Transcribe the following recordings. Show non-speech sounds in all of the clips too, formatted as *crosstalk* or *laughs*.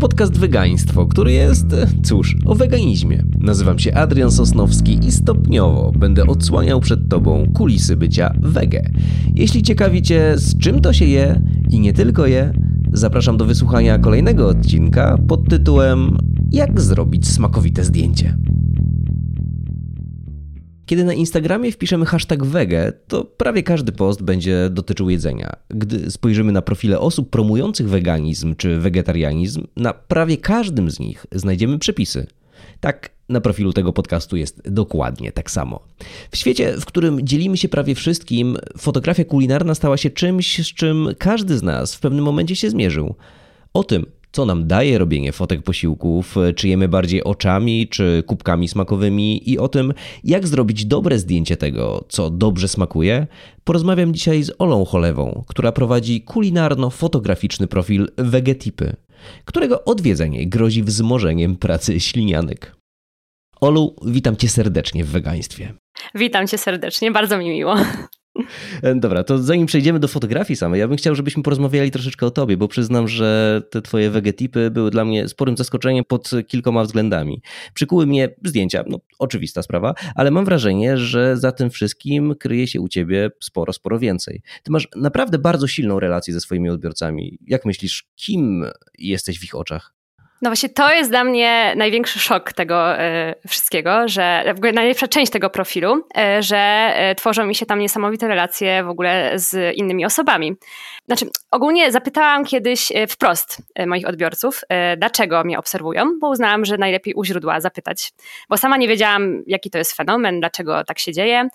podcast Wegaństwo, który jest, cóż, o weganizmie. Nazywam się Adrian Sosnowski i stopniowo będę odsłaniał przed Tobą kulisy bycia wege. Jeśli ciekawi Cię, z czym to się je i nie tylko je, zapraszam do wysłuchania kolejnego odcinka pod tytułem Jak zrobić smakowite zdjęcie. Kiedy na Instagramie wpiszemy hashtag wege, to prawie każdy post będzie dotyczył jedzenia. Gdy spojrzymy na profile osób promujących weganizm czy wegetarianizm, na prawie każdym z nich znajdziemy przepisy. Tak, na profilu tego podcastu jest dokładnie tak samo. W świecie, w którym dzielimy się prawie wszystkim, fotografia kulinarna stała się czymś, z czym każdy z nas w pewnym momencie się zmierzył. O tym, co nam daje robienie fotek posiłków, czy jemy bardziej oczami, czy kubkami smakowymi i o tym, jak zrobić dobre zdjęcie tego, co dobrze smakuje, porozmawiam dzisiaj z Olą Cholewą, która prowadzi kulinarno-fotograficzny profil Vegetipy, którego odwiedzenie grozi wzmożeniem pracy ślinianek. Olu, witam cię serdecznie w wegaństwie. Witam cię serdecznie, bardzo mi miło. E, dobra, to zanim przejdziemy do fotografii samej, ja bym chciał, żebyśmy porozmawiali troszeczkę o tobie, bo przyznam, że te twoje wegetipy były dla mnie sporym zaskoczeniem pod kilkoma względami. Przykuły mnie zdjęcia, no oczywista sprawa, ale mam wrażenie, że za tym wszystkim kryje się u ciebie sporo, sporo więcej. Ty masz naprawdę bardzo silną relację ze swoimi odbiorcami. Jak myślisz, kim jesteś w ich oczach? No właśnie to jest dla mnie największy szok tego y, wszystkiego, że w ogóle najlepsza część tego profilu, y, że y, tworzą mi się tam niesamowite relacje w ogóle z innymi osobami. Znaczy, ogólnie zapytałam kiedyś wprost moich odbiorców, dlaczego mnie obserwują, bo uznałam, że najlepiej u źródła zapytać, bo sama nie wiedziałam, jaki to jest fenomen, dlaczego tak się dzieje.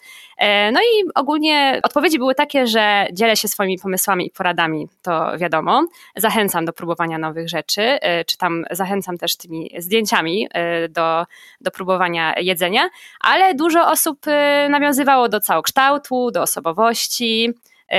No i ogólnie odpowiedzi były takie, że dzielę się swoimi pomysłami i poradami, to wiadomo. Zachęcam do próbowania nowych rzeczy, czy tam zachęcam też tymi zdjęciami y, do, do próbowania jedzenia, ale dużo osób y, nawiązywało do całokształtu, do osobowości,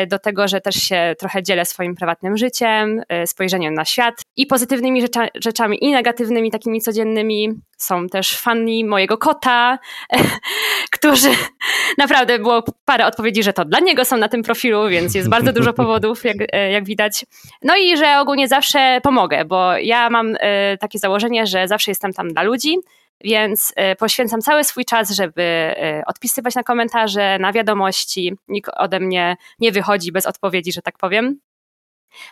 do tego, że też się trochę dzielę swoim prywatnym życiem, spojrzeniem na świat i pozytywnymi rzecza, rzeczami i negatywnymi, takimi codziennymi. Są też fani mojego kota, *laughs* którzy *laughs* naprawdę było parę odpowiedzi, że to dla niego są na tym profilu, więc jest bardzo dużo *laughs* powodów, jak, e, jak widać. No i że ogólnie zawsze pomogę, bo ja mam e, takie założenie, że zawsze jestem tam dla ludzi, więc e, poświęcam cały swój czas, żeby odpisywać na komentarze, na wiadomości. Nikt ode mnie nie wychodzi bez odpowiedzi, że tak powiem.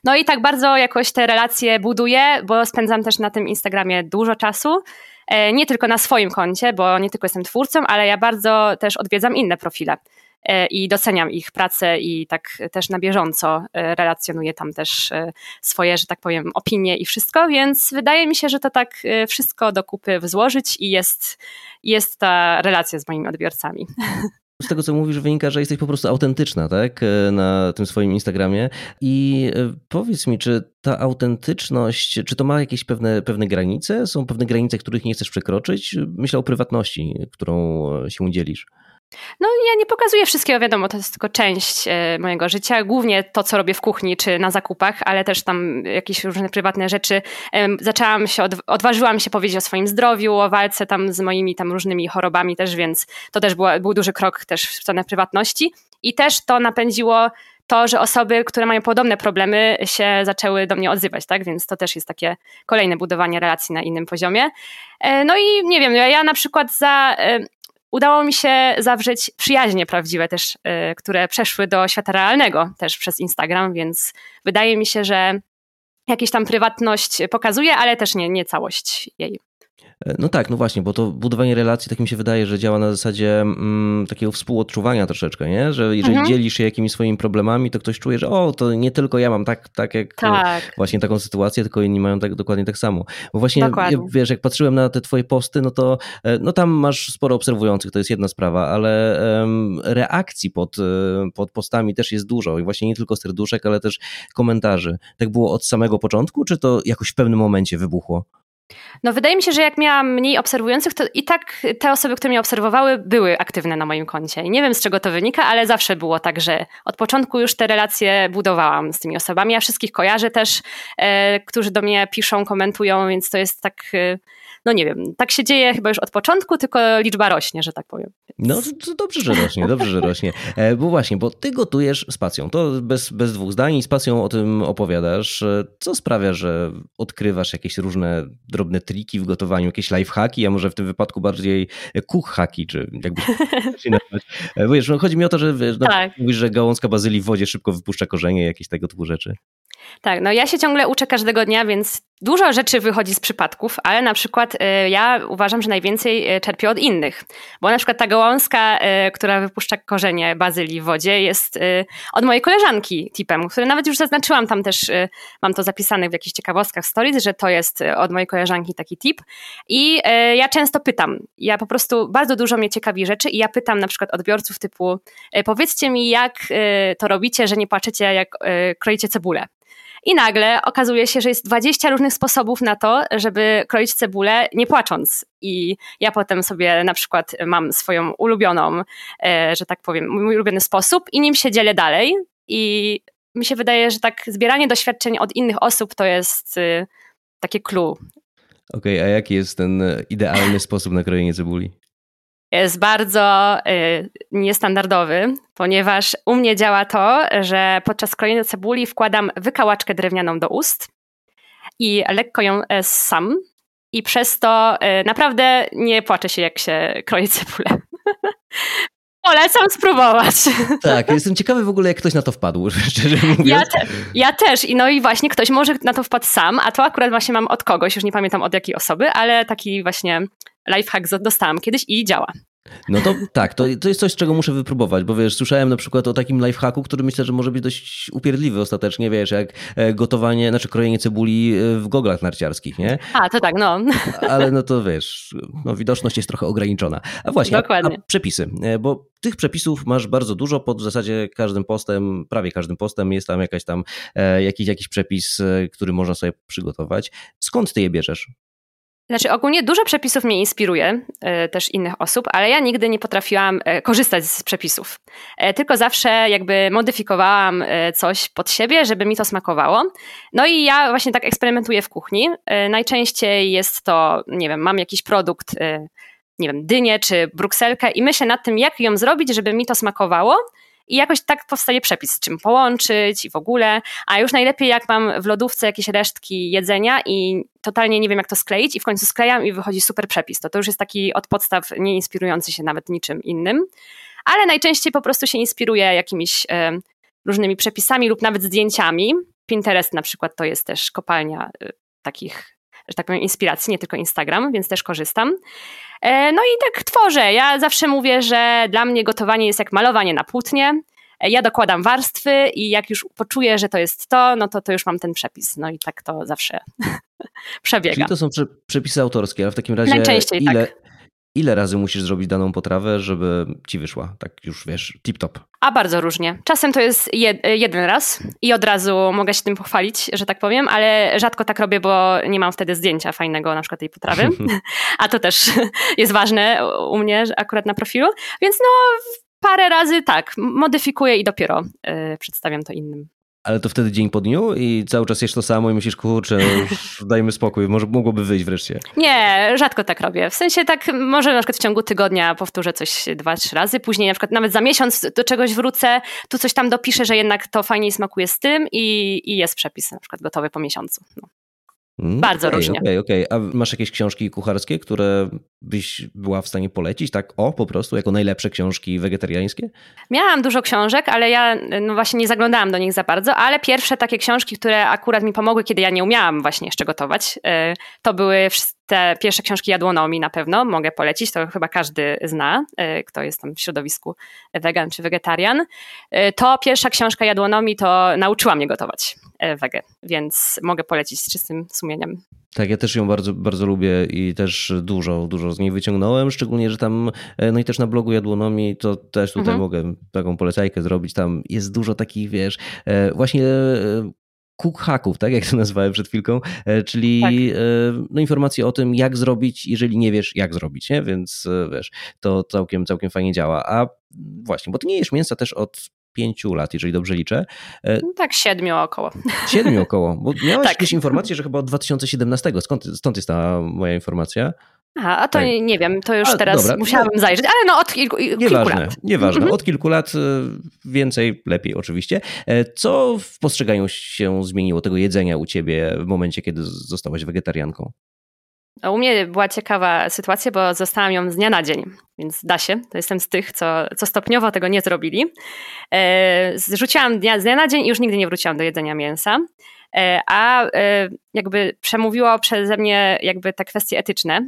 No i tak bardzo jakoś te relacje buduję, bo spędzam też na tym Instagramie dużo czasu. E, nie tylko na swoim koncie, bo nie tylko jestem twórcą, ale ja bardzo też odwiedzam inne profile e, i doceniam ich pracę i tak też na bieżąco e, relacjonuję tam też swoje, że tak powiem, opinie i wszystko, więc wydaje mi się, że to tak wszystko do kupy złożyć i jest, jest ta relacja z moimi odbiorcami. *laughs* Z tego, co mówisz, wynika, że jesteś po prostu autentyczna, tak? E, na tym swoim Instagramie. I e, powiedz mi, czy ta autentyczność, czy to ma jakieś pewne, pewne granice? Są pewne granice, których nie chcesz przekroczyć? Myślę o prywatności, którą się dzielisz. No ja nie pokazuję wszystkiego, wiadomo, to jest tylko część e, mojego życia, głównie to, co robię w kuchni czy na zakupach, ale też tam jakieś różne prywatne rzeczy. Zaczęłam się, odważyłam się powiedzieć o swoim zdrowiu, o walce tam z moimi tam różnymi chorobami też, więc to też był duży krok też w stronę prywatności i też to napędziło to, że osoby, które mają podobne problemy się zaczęły do mnie odzywać, tak? Więc to też jest takie kolejne budowanie relacji na innym poziomie. E, no i nie wiem, ja na przykład za udało mi się zawrzeć przyjaźnie prawdziwe też, y, które przeszły do świata realnego też przez Instagram, więc wydaje mi się, że jakieś tam prywatność pokazuje, ale też nie, nie całość jej. E, no tak, no właśnie, bo to budowanie relacji, tak mi się wydaje, że działa na zasadzie mm, takiego współodczuwania troszeczkę, nie? Że jeżeli mhm. dzielisz się jakimiś swoimi problemami, to ktoś czuje, że o, to nie tylko ja mam tak, tak jak tak. właśnie taką sytuację, tylko inni mają tak, dokładnie tak samo. Bo właśnie, dokładnie. wiesz, jak patrzyłem na te twoje posty, no to e, no tam masz sporo obserwujących, to jest jedna sprawa, ale um, reakcji pod, e, pod postami też jest dużo i właśnie nie tylko serduszek, ale też komentarzy. Tak było od samego początku, czy to jakoś w pewnym momencie wybuchło? No wydaje mi się, że jak miałam mniej obserwujących, to i tak te osoby, które mnie obserwowały, były aktywne na moim koncie. I nie wiem z czego to wynika, ale zawsze było tak, że od początku już te relacje budowałam z tymi osobami. Ja wszystkich kojarzę też, e, którzy do mnie piszą, komentują, więc to jest tak... E, no nie wiem, tak się dzieje chyba już od początku, tylko liczba rośnie, że tak powiem. No to dobrze, że rośnie, dobrze, że rośnie. E, bo właśnie, bo ty gotujesz z pasją, to bez, bez dwóch zdań i z pasją o tym opowiadasz. E, co sprawia, że odkrywasz jakieś różne drobne triki w gotowaniu, jakieś lifehacki, a może w tym wypadku bardziej hacki, czy jakby *laughs* się nazywać. E, wiesz, no chodzi mi o to, że wiesz, tak. mówisz, że gałązka bazylii w wodzie szybko wypuszcza korzenie, jakieś tego typu rzeczy. Tak, no ja się ciągle uczę każdego dnia, więc dużo rzeczy wychodzi z przypadków, ale na przykład y, ja uważam, że najwięcej y, czerpię od innych. Bo na przykład ta gałązka, y, która wypuszcza korzenie bazylii w wodzie, jest od mojej koleżanki tipem, który nawet już zaznaczyłam tam też, mam to zapisane w jakichś ciekawostkach stories, że to jest od mojej koleżanki taki tip. I ja często pytam, ja po prostu bardzo dużo mnie ciekawi rzeczy i ja pytam na przykład odbiorców typu powiedzcie mi jak to robicie, że nie płaczecie jak kroicie cebulę. I nagle okazuje się, że jest 20 różnych sposobów na to, żeby kroić cebulę nie płacząc. I ja potem sobie na przykład mam swoją ulubioną, e, że tak powiem, mój ulubiony sposób i nim się dzielę dalej. I mi się wydaje, że tak zbieranie doświadczeń od innych osób to jest y, takie clue. Okej, okay, a jaki jest ten idealny sposób na krojenie cebuli? Jest bardzo y, niestandardowy, ponieważ u mnie działa to, że podczas krojenia cebuli wkładam wykałaczkę drewnianą do ust i lekko ją e, sam i przez to y, naprawdę nie płaczę się, jak się kroje cebulę. *laughs* Polecam spróbować. Tak, jestem ciekawy w ogóle, jak ktoś na to wpadł, *laughs* szczerze mówiąc. Ja, te, ja, też. I no i właśnie ktoś może na to wpadł sam, a to akurat właśnie mam od kogoś, już nie pamiętam od jakiej osoby, ale taki właśnie lifehack dostałam kiedyś i działa. No to tak, to, to jest coś, czego muszę wypróbować, bo wiesz, słyszałem na przykład o takim lifehacku, który myślę, że może być dość upierdliwy ostatecznie, wiesz, jak e, gotowanie, znaczy krojenie cebuli e, w goglach narciarskich, nie? A, to tak, no. Ale no to wiesz, no widoczność jest trochę ograniczona. A właśnie, Dokładnie. A, a przepisy, e, bo tych przepisów masz bardzo dużo, pod w zasadzie każdym postem, prawie każdym postem jest tam jakaś tam, jakiś, jakiś przepis, który można sobie przygotować. Skąd ty je bierzesz? Znaczy, ogólnie dużo przepisów mnie inspiruje, e, też innych osób, ale ja nigdy nie potrafiłam e, korzystać z przepisów. E, tylko zawsze jakby modyfikowałam coś pod siebie, żeby mi to smakowało. No i ja właśnie tak eksperymentuję w kuchni. Najczęściej jest to, nie wiem, mam jakiś produkt, nie wiem, dynię czy brukselkę i myślę nad tym, jak ją zrobić, żeby mi to smakowało. I jakoś tak powstaje przepis, z czym połączyć i w ogóle. A już najlepiej, jak mam w lodówce jakieś resztki jedzenia i totalnie nie wiem, jak to skleić, i w końcu sklejam i wychodzi super przepis. To to już jest taki od podstaw nie inspirujący się nawet niczym innym. Ale najczęściej po prostu się inspiruje jakimiś e, różnymi przepisami lub nawet zdjęciami. Pinterest na przykład to jest też kopalnia e, takich że tak powiem, inspiracji, nie tylko Instagram, więc też korzystam. E, no i tak tworzę. Ja zawsze mówię, że dla mnie gotowanie jest jak malowanie na płótnie. E, ja dokładam warstwy i jak już poczuję, że to jest to, no to, to już mam ten przepis. No i tak to zawsze *laughs* przebiega. Czyli to są przepisy autorskie, ale w takim razie Najczęściej ile, tak. Ile razy musisz zrobić daną potrawę, żeby ci wyszła? Tak już wiesz, tip-top. A bardzo różnie. Czasem to jest jeden raz i od razu mogę się tym pochwalić, że tak powiem, ale rzadko tak robię, bo nie mam wtedy zdjęcia fajnego na przykład tej potrawy. *laughs* A to też *laughs* jest ważne u mnie akurat na profilu. Więc no parę razy tak, modyfikuję i dopiero yy, przedstawiam to innym. Ale to wtedy dzień po dniu i cały czas jesz to samo i myślisz, kurczę, już *laughs* dajmy spokój, może mogłoby wyjść wreszcie. Nie, rzadko tak robię. W sensie tak, może na przykład w ciągu tygodnia powtórzę coś dwa, trzy razy, później na przykład nawet za miesiąc do czegoś wrócę, tu coś tam dopiszę, że jednak to fajniej smakuje z tym i, i jest przepis na przykład gotowy po miesiącu. No. Mm, Bardzo okay, różnie. Okej, okay, okej. Okay. A masz jakieś książki kucharskie, które byś była w stanie polecić, tak o, po prostu, jako najlepsze książki wegetariańskie? Miałam dużo książek, ale ja no właśnie nie zaglądałam do nich za bardzo, ale pierwsze takie książki, które akurat mi pomogły, kiedy ja nie umiałam właśnie jeszcze gotować, y, to były te pierwsze książki jadłonomii na pewno, mogę polecić, to chyba każdy zna, y, kto jest tam w środowisku wegan czy wegetarian. Y, to pierwsza książka jadłonomii to nauczyła mnie gotować wege, więc mogę polecić z czystym sumieniem. Tak, ja też ją bardzo, bardzo lubię i też dużo, dużo z niej wyciągnąłem, szczególnie, że tam, e, no i też na blogu Jadłonomii, to też tutaj mhm. mogę taką polecajkę zrobić, tam jest dużo takich, wiesz, e, właśnie e, cook hacków, tak jak to nazwałem przed chwilką, czyli tak. no, informacje o tym, jak zrobić, jeżeli nie wiesz, jak zrobić, nie? więc wiesz, to całkiem, całkiem fajnie działa. A właśnie, bo ty nie jesz mięsa też od pięciu lat, jeżeli dobrze liczę. No tak, siedmiu około. Siedmiu około, bo miałeś *laughs* tak. jakieś informacje, że chyba od 2017, skąd, stąd jest ta moja informacja? Aha, a to tak. nie, nie, wiem, to już teraz dobra. musiałabym no. zajrzeć, ale no od kilku, nieważne, kilku lat. Nieważne, mhm. od kilku lat e, więcej, lepiej oczywiście. E, co w postrzeganiu się zmieniło tego jedzenia u ciebie w momencie, kiedy zostałaś wegetarianką? U mnie była ciekawa sytuacja, bo zostałam ją z dnia na dzień, więc da się. To jestem z tych, co, co stopniowo tego nie zrobili. E, zrzuciłam dnia, z dnia na dzień i już nigdy nie wróciłam do jedzenia mięsa. E, a jakby przemówiło przeze mnie jakby te kwestie etyczne,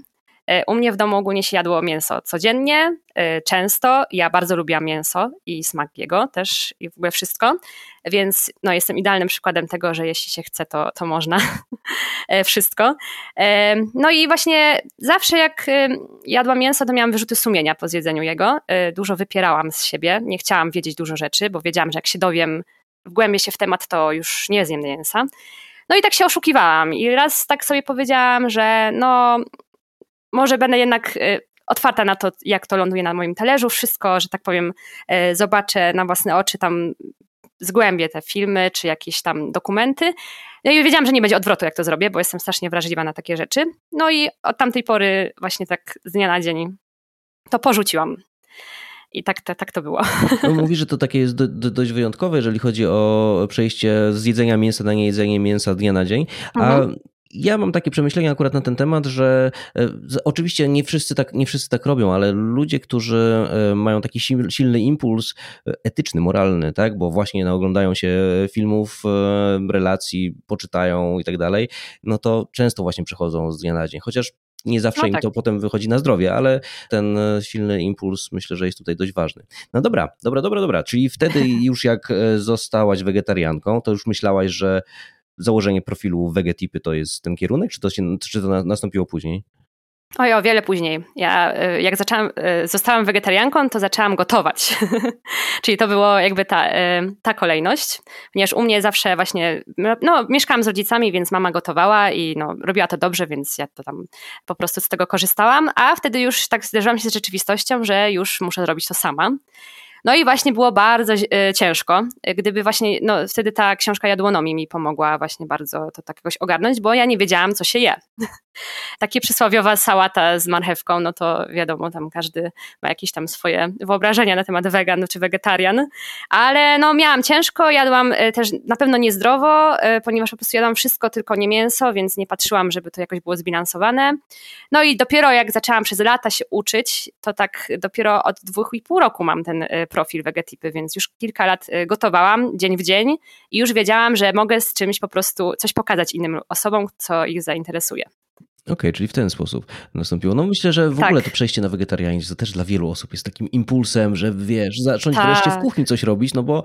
u mnie w domu ogólnie się jadło mięso codziennie, e, często. Ja bardzo lubiłam mięso i smak jego też i w ogóle wszystko, więc no, jestem idealnym przykładem tego, że jeśli się chce, to, to można *laughs* e, wszystko. No i właśnie zawsze jak jadłam mięso, to miałam wyrzuty sumienia po zjedzeniu jego. Dużo wypierałam z siebie, nie chciałam wiedzieć dużo rzeczy, bo wiedziałam, że jak się dowiem, wgłębię się w temat, to już nie zjem mięsa. No i tak się oszukiwałam i raz tak sobie powiedziałam, że no może będę jednak y, otwarta na to, jak to ląduje na moim talerzu, wszystko, że tak powiem, y, zobaczę na własne oczy tam zgłębię te filmy czy jakieś tam dokumenty. No i wiedziałam, że nie będzie odwrotu, jak to zrobię, bo jestem strasznie wrażliwa na takie rzeczy. No i od tamtej pory właśnie tak z dnia na dzień to porzuciłam. I tak, tak, tak to było. No, mówi, że to takie jest do, do, dość wyjątkowe, jeżeli chodzi o przejście z jedzenia mięsa na niejedzenie mięsa dnia na dzień. A mhm ja mam takie przemyślenia akurat na ten temat, że e, oczywiście nie wszyscy tak, nie wszyscy tak robią, ale ludzie, którzy e, mają taki silny impuls e, etyczny, moralny, tak, bo właśnie oglądają się filmów, relacji, poczytają i tak dalej, no to często właśnie przychodzą z dnia na dzień. Chociaż nie zawsze no im tak. to potem wychodzi na zdrowie, ale ten silny impuls myślę, że jest tutaj dość ważny. No dobra, dobra, dobra, dobra. Czyli wtedy już jak zostałaś wegetarianką, to już myślałaś, że założenie profilu wegetipy to jest ten kierunek, czy to, się, czy to nastąpiło później? Oj, o wiele później. Ja y, jak zaczęłam, y, zostałam wegetarianką, to zaczęłam gotować. *laughs* Czyli to było jakby ta, y, ta kolejność, ponieważ u mnie zawsze właśnie, no mieszkałam z rodzicami, więc mama gotowała i no, robiła to dobrze, więc ja to tam po prostu z tego korzystałam, a wtedy już tak zderzyłam się z rzeczywistością, że już muszę zrobić to sama. No i właśnie było bardzo e, ciężko. Gdyby właśnie, no wtedy ta książka jadłonomii mi pomogła właśnie bardzo to tak jakoś ogarnąć, bo ja nie wiedziałam, co się je. *laughs* Takie przysłowiowa sałata z marchewką, no to wiadomo, tam każdy ma jakieś tam swoje wyobrażenia na temat wegan czy wegetarian, ale no miałam ciężko, jadłam e, też na pewno niezdrowo, e, ponieważ po prostu jadłam wszystko, tylko nie mięso, więc nie patrzyłam, żeby to jakoś było zbilansowane. No i dopiero jak zaczęłam przez lata się uczyć, to tak dopiero od dwóch i pół roku mam ten profil wegetipy, więc już kilka lat y, gotowałam dzień w dzień i już wiedziałam, że mogę z czymś po prostu coś pokazać innym osobom, co ich zainteresuje. Okej, okay, czyli w ten sposób nastąpiło. No myślę, że w tak. ogóle to przejście na wegetarianizm to też dla wielu osób jest takim impulsem, że wiesz, zacząć tak. wreszcie w kuchni coś robić, no bo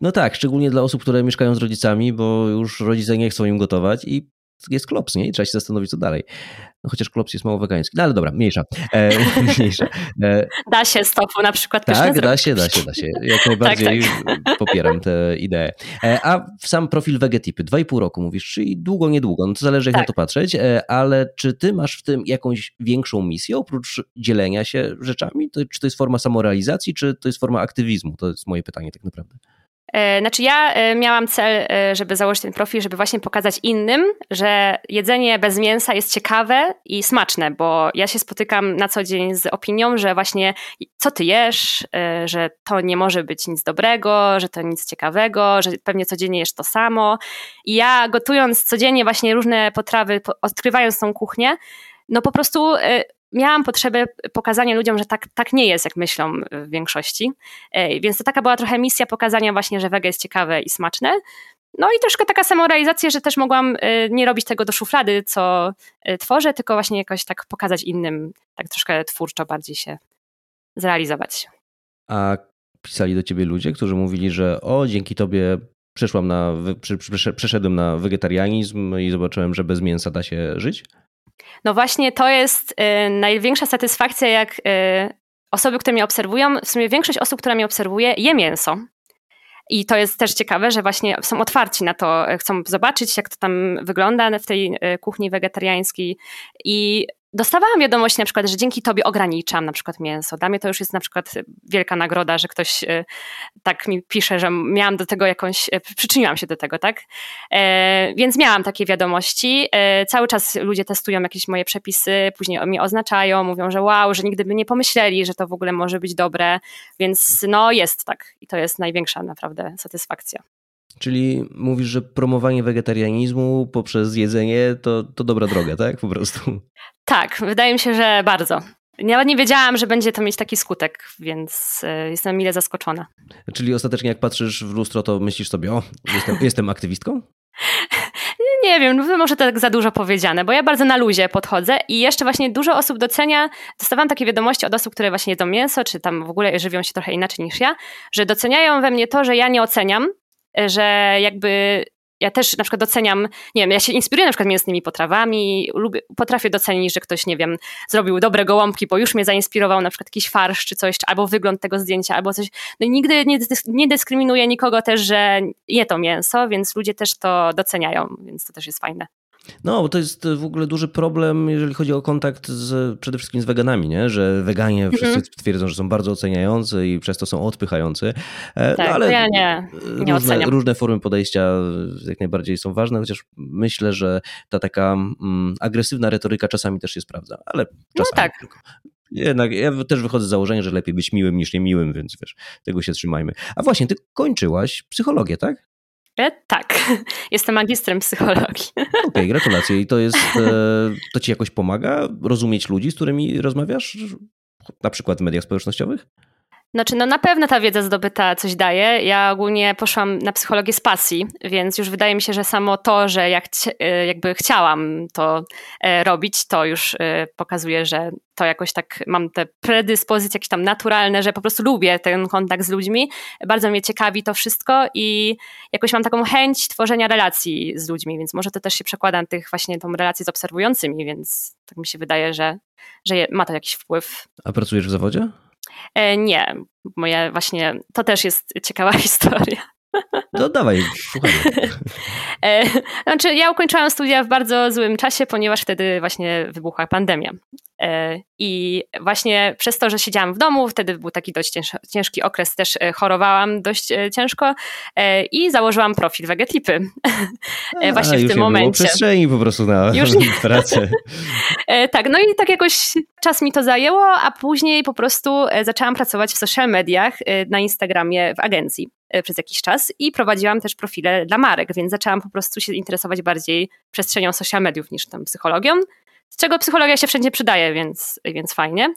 no tak, szczególnie dla osób, które mieszkają z rodzicami, bo już rodzice nie chcą im gotować i jest klops, nie? I trzeba się zastanowić, co dalej. No, chociaż klops jest mało wegański. No ale dobra, mniejsza. E, *laughs* mniejsza. E, da się z tofu na przykład Tak, da się, da się, da się. Jak najbardziej tak, tak. popieram tę ideę. E, a sam profil i pół roku mówisz, czyli długo, niedługo, no to zależy jak tak. na to patrzeć, e, ale czy ty masz w tym jakąś większą misję, oprócz dzielenia się rzeczami? To, czy to jest forma samorealizacji, czy to jest forma aktywizmu? To jest moje pytanie tak naprawdę. E, znaczy ja e, miałam cel, e, żeby założyć ten profil, żeby właśnie pokazać innym, że jedzenie bez mięsa jest ciekawe i smaczne, bo ja się spotykam na co dzień z opinią, że właśnie co ty jesz, że to nie może być nic dobrego, że to nic ciekawego, że pewnie codziennie jesz to samo. I ja gotując codziennie właśnie różne potrawy, odkrywając tą kuchnię, no po prostu miałam potrzebę pokazania ludziom, że tak, tak nie jest, jak myślą w większości. Więc to taka była trochę misja pokazania właśnie, że wege jest ciekawe i smaczne. No i troszkę taka samorealizacja, że też mogłam e, nie robić tego do szuflady, co e, tworzę, tylko właśnie jakoś tak pokazać innym, tak troszkę twórczo bardziej się zrealizować. A pisali do ciebie ludzie, którzy mówili, że o, dzięki tobie przeszłam na, przeszedłem na wegetarianizm i zobaczyłem, że bez mięsa da się żyć? No właśnie to jest y, największa satysfakcja, jak y, osoby, które mnie obserwują, w sumie większość osób, która mnie obserwuje, je mięso. I to jest też ciekawe, że właśnie są otwarci na to, chcą zobaczyć, jak to tam wygląda w tej y, kuchni wegetariańskiej. I dostawałam wiadomości na przykład, że dzięki tobie ograniczam na przykład mięso. Dla mnie to już jest na przykład wielka nagroda, że ktoś e, tak mi pisze, że miałam do tego jakąś, e, przyczyniłam się do tego, tak? E, więc miałam takie wiadomości. Cały czas ludzie testują jakieś moje przepisy, później mnie oznaczają, mówią, że wow, że nigdy by nie pomyśleli, że to w ogóle może być dobre, więc no jest tak i to jest największa naprawdę satysfakcja. Czyli mówisz, że promowanie wegetarianizmu poprzez jedzenie to, to dobra droga, tak? Po prostu. Tak, wydaje mi się, że bardzo. Nawet nie wiedziałam, że będzie to mieć taki skutek, więc e, jestem mile zaskoczona. Czyli ostatecznie jak patrzysz w lustro, to myślisz sobie, o, jestem, *laughs* jestem aktywistką? Nie wiem, no może to tak za dużo powiedziane, bo ja bardzo na luzie podchodzę i jeszcze właśnie dużo osób docenia, dostawałam takie wiadomości od osób, które właśnie jedzą mięso, czy tam w ogóle żywią się trochę inaczej niż ja, że doceniają we mnie to, że ja nie oceniam, że jakby ja też na przykład doceniam, nie wiem, ja się inspiruję na przykład mięsnymi potrawami, lubię, potrafię docenić, że ktoś, nie wiem, zrobił dobre gołąbki, bo już mnie zainspirował na przykład jakiś farsz czy coś, albo wygląd tego zdjęcia, albo coś. No i nigdy nie, nie dyskryminuję nikogo też, że je to mięso, więc ludzie też to doceniają, więc to też jest fajne. No, bo to jest w ogóle duży problem, jeżeli chodzi o kontakt z, przede wszystkim z weganami, nie? że weganie mhm. wszyscy twierdzą, że są bardzo oceniający i przez to są odpychający. E, tak, no, ale ja nie, nie różne, różne, formy podejścia jak najbardziej są ważne, chociaż myślę, że ta taka mm, agresywna retoryka czasami też się sprawdza, ale no czasami no tak. tylko. Jednak ja też wychodzę z założenia, że lepiej być miłym niż niemiłym, więc wiesz, tego się trzymajmy. A właśnie, ty kończyłaś psychologię, tak? Tak, *laughs* jestem magistrem psychologii. Okej, okay, *laughs* gratulacje. I to jest, e, to ci jakoś pomaga rozumieć ludzi, z którymi rozmawiasz, na przykład w mediach społecznościowych? Znaczy, no na pewno ta wiedza zdobyta coś daje. Ja ogólnie poszłam na psychologię z pasji, więc już wydaje mi się, że samo to, że jak e, jakby chciałam to e, robić, to już e, pokazuje, że to jakoś tak mam te predyspozycje jakieś tam naturalne, że po prostu lubię ten kontakt z ludźmi. Bardzo mnie ciekawi to wszystko i jakoś mam taką chęć tworzenia relacji z ludźmi, więc może to też się przekłada na tych właśnie tą relację z obserwującymi, więc tak mi się wydaje, że, że ma to jakiś wpływ. A pracujesz w zawodzie? E, nie, moje właśnie, to też jest ciekawa *laughs* historia. No dawaj, słuchaj. *laughs* E, znaczy, ja ukończyłam studia w bardzo złym czasie, ponieważ wtedy właśnie wybuchła pandemia. E, I właśnie przez to, że siedziałam w domu, wtedy był taki dość ciężki okres, też e, chorowałam dość ciężko i założyłam profil Vegetlipy. właśnie w tym momencie. Było przestrzeni po prostu na już *laughs* pracę. tak, no i tak jakoś czas mi to zajęło, a później po prostu zaczęłam pracować w social mediach na Instagramie w agencji. E, przez jakiś czas i prowadziłam też profile dla marek, więc zaczęłam po prostu się interesować bardziej przestrzenią social mediów niż tam psychologią, z czego psychologia się wszędzie przydaje, więc, więc fajnie.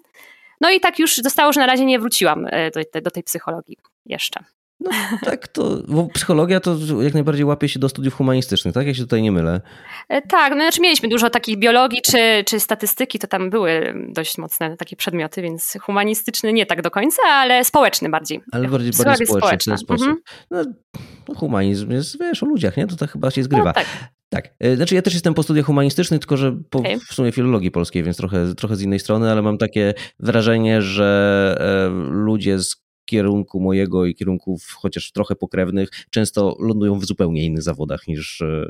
No i tak już zostało, że na razie nie wróciłam e, do, do tej psychologii jeszcze. No tak, to bo psychologia to jak najbardziej łapie się do studiów humanistycznych, tak? Ja się tutaj nie mylę. E, tak, no znaczy mieliśmy dużo takich biologii czy, czy statystyki, to tam były dość mocne takie przedmioty, więc humanistyczny nie tak do końca, ale społeczny bardziej. Ale bardziej, bardziej społeczny w ten sposób. Mhm. No, no, humanizm jest, wiesz, o ludziach, nie? To tak chyba się zgrywa. No, tak. Tak. E, znaczy ja też jestem po studiach humanistycznych, tylko że po, okay. w sumie filologii polskiej, więc trochę, trochę z innej strony, ale mam takie wrażenie, że e, ludzie z kierunku mojego i kierunków chociaż trochę pokrewnych często lądują w zupełnie innych zawodach niż, e,